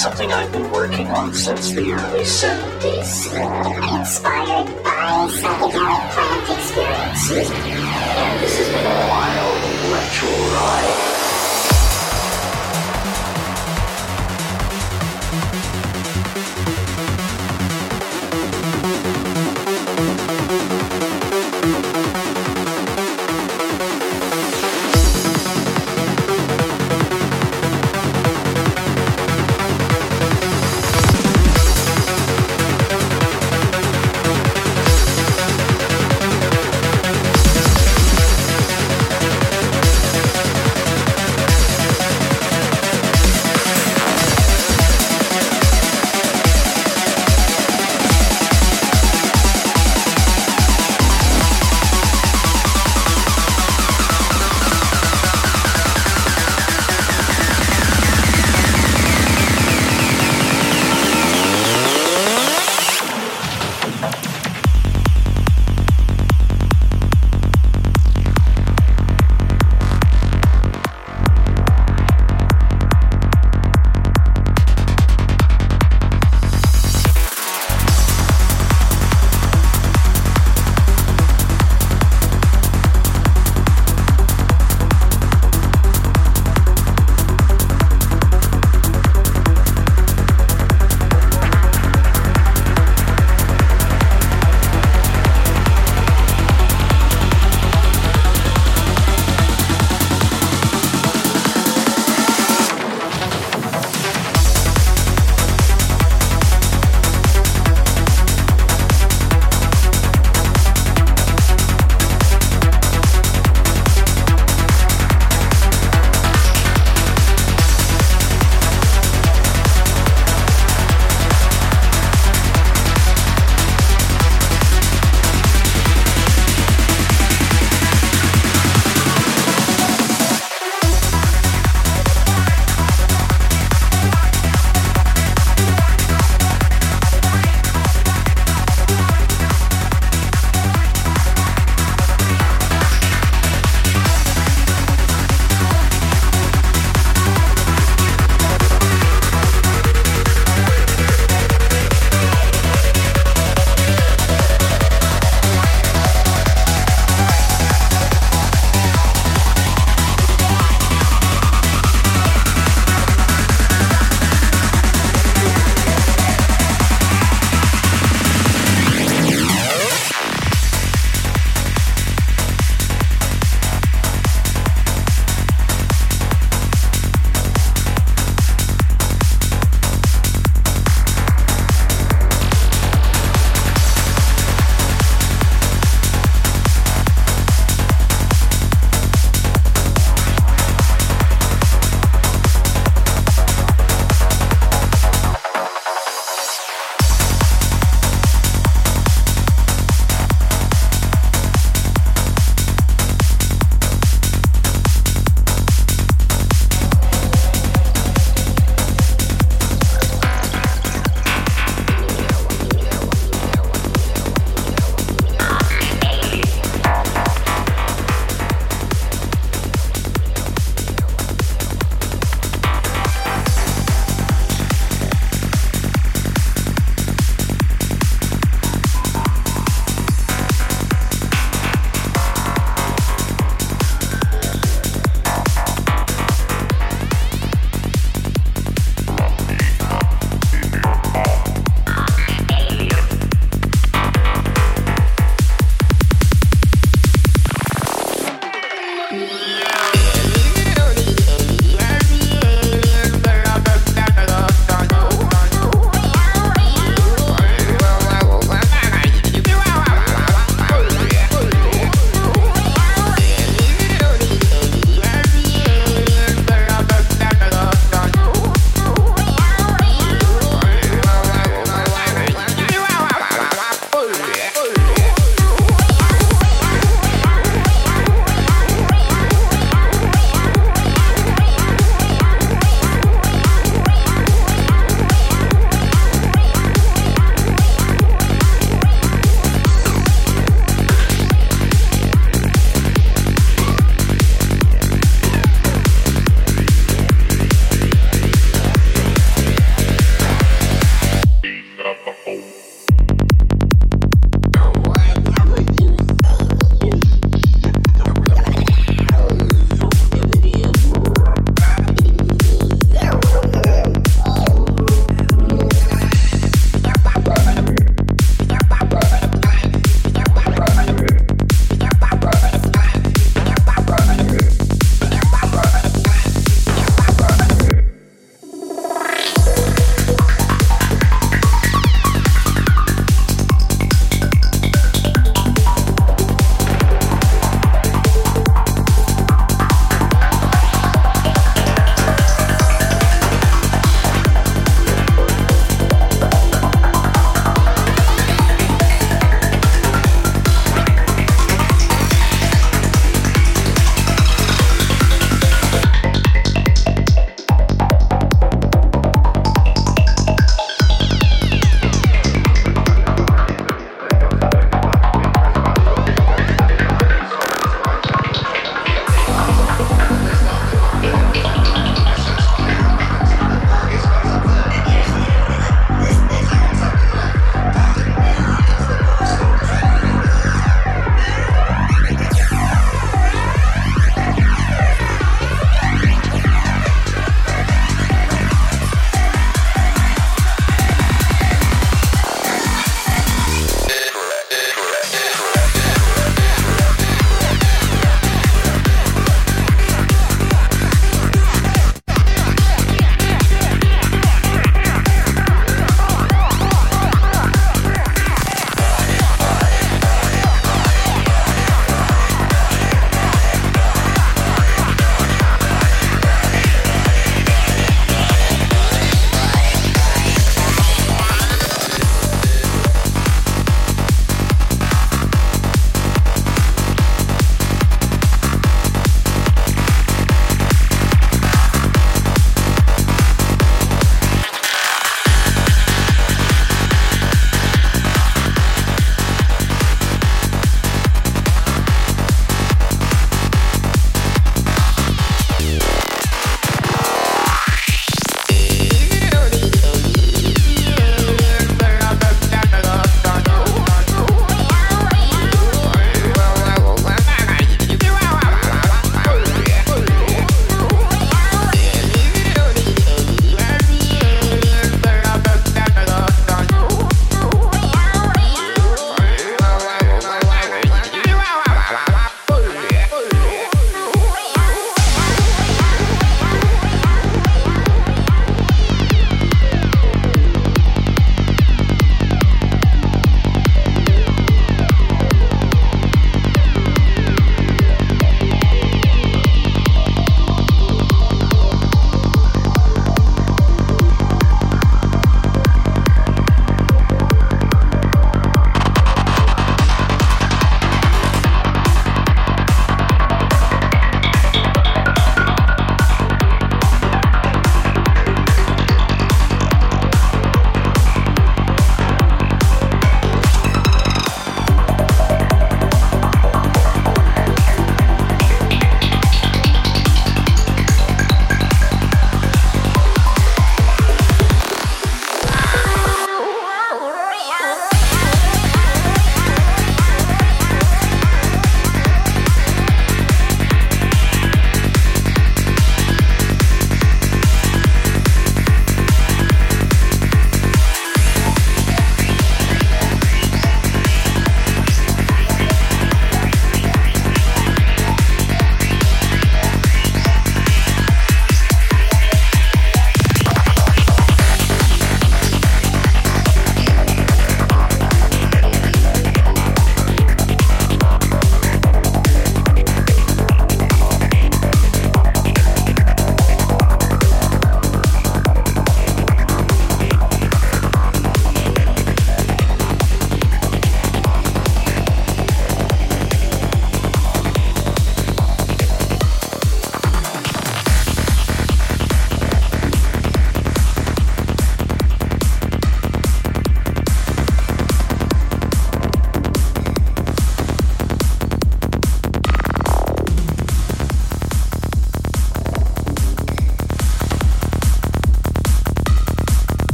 something I've been working on since the early 70s. Inspired by psychedelic plant experiences.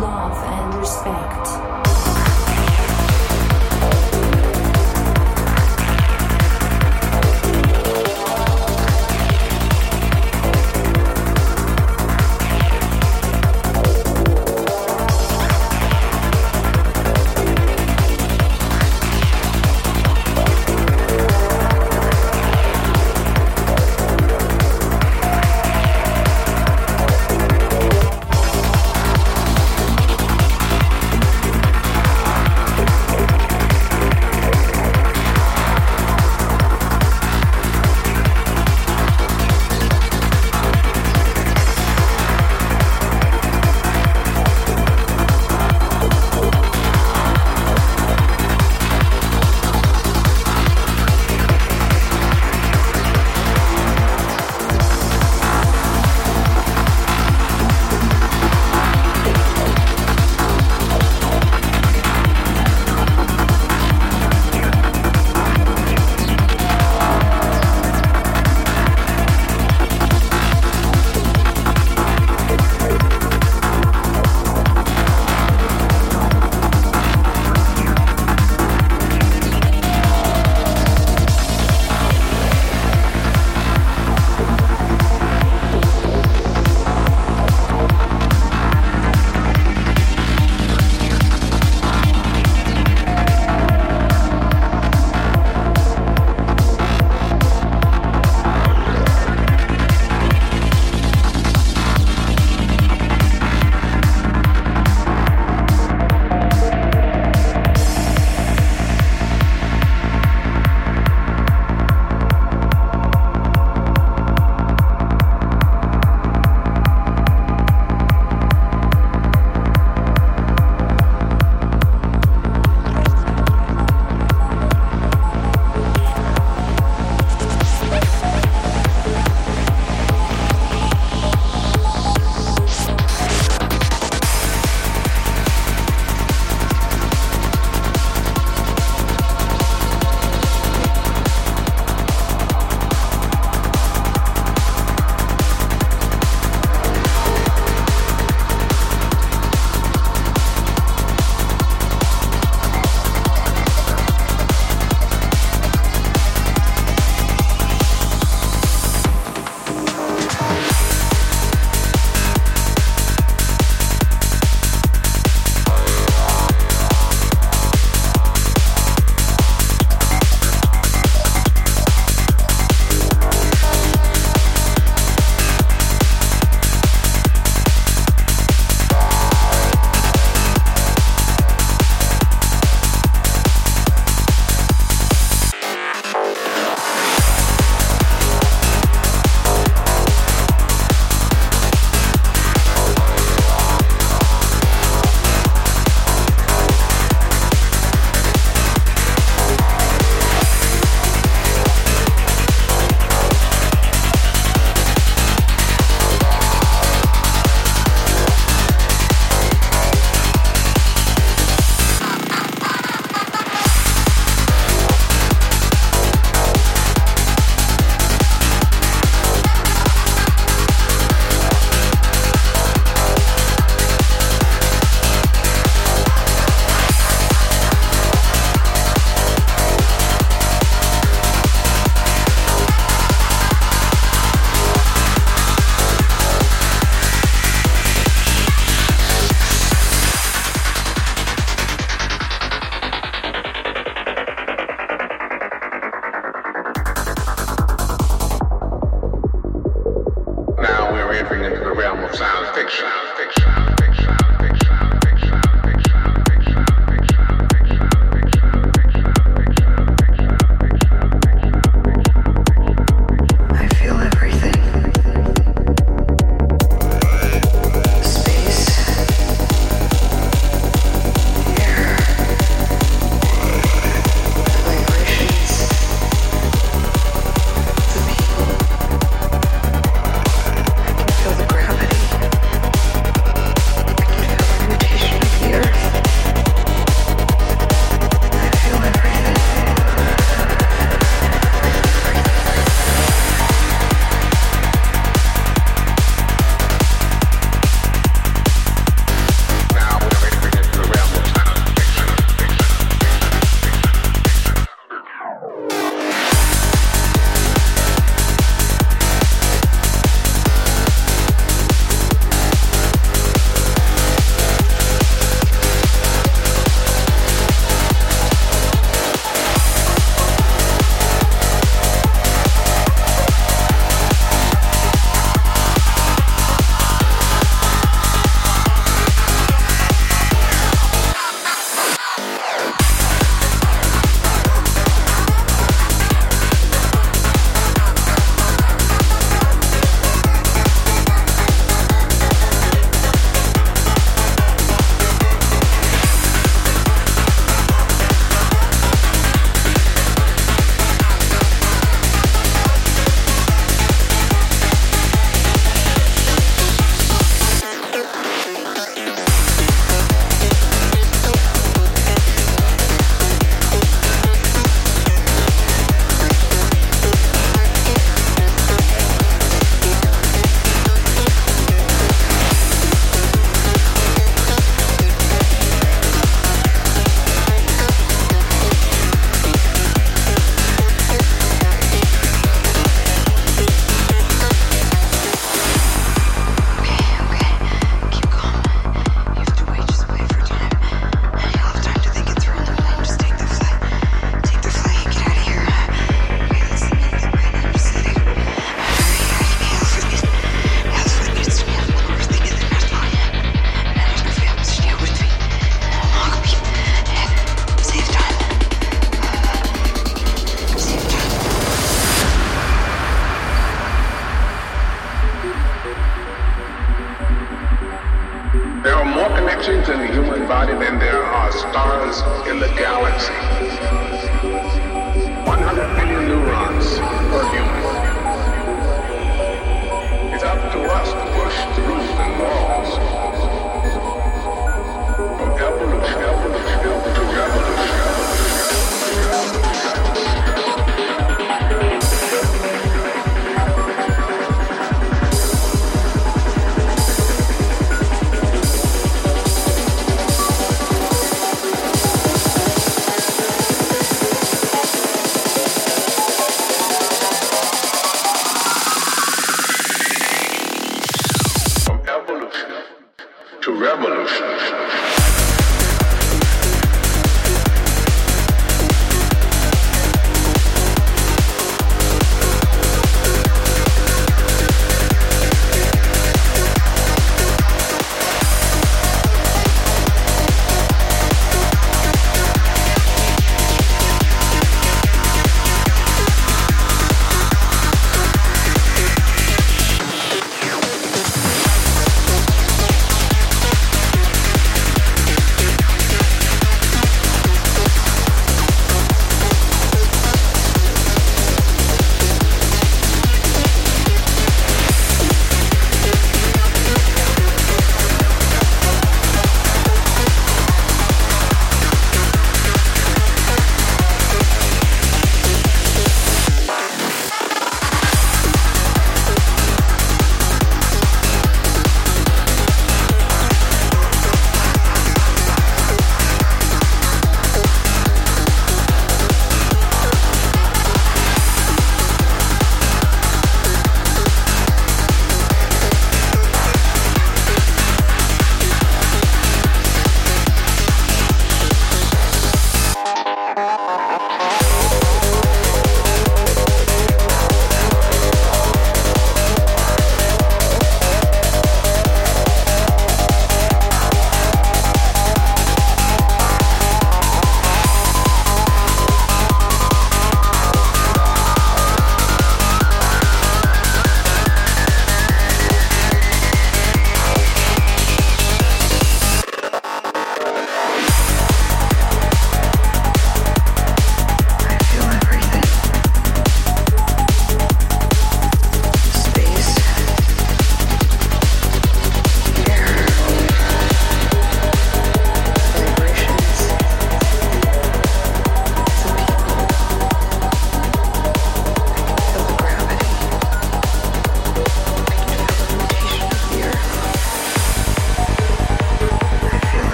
Love and respect.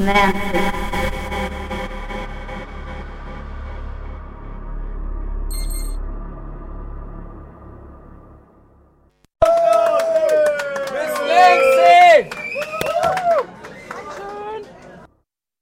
Nancy.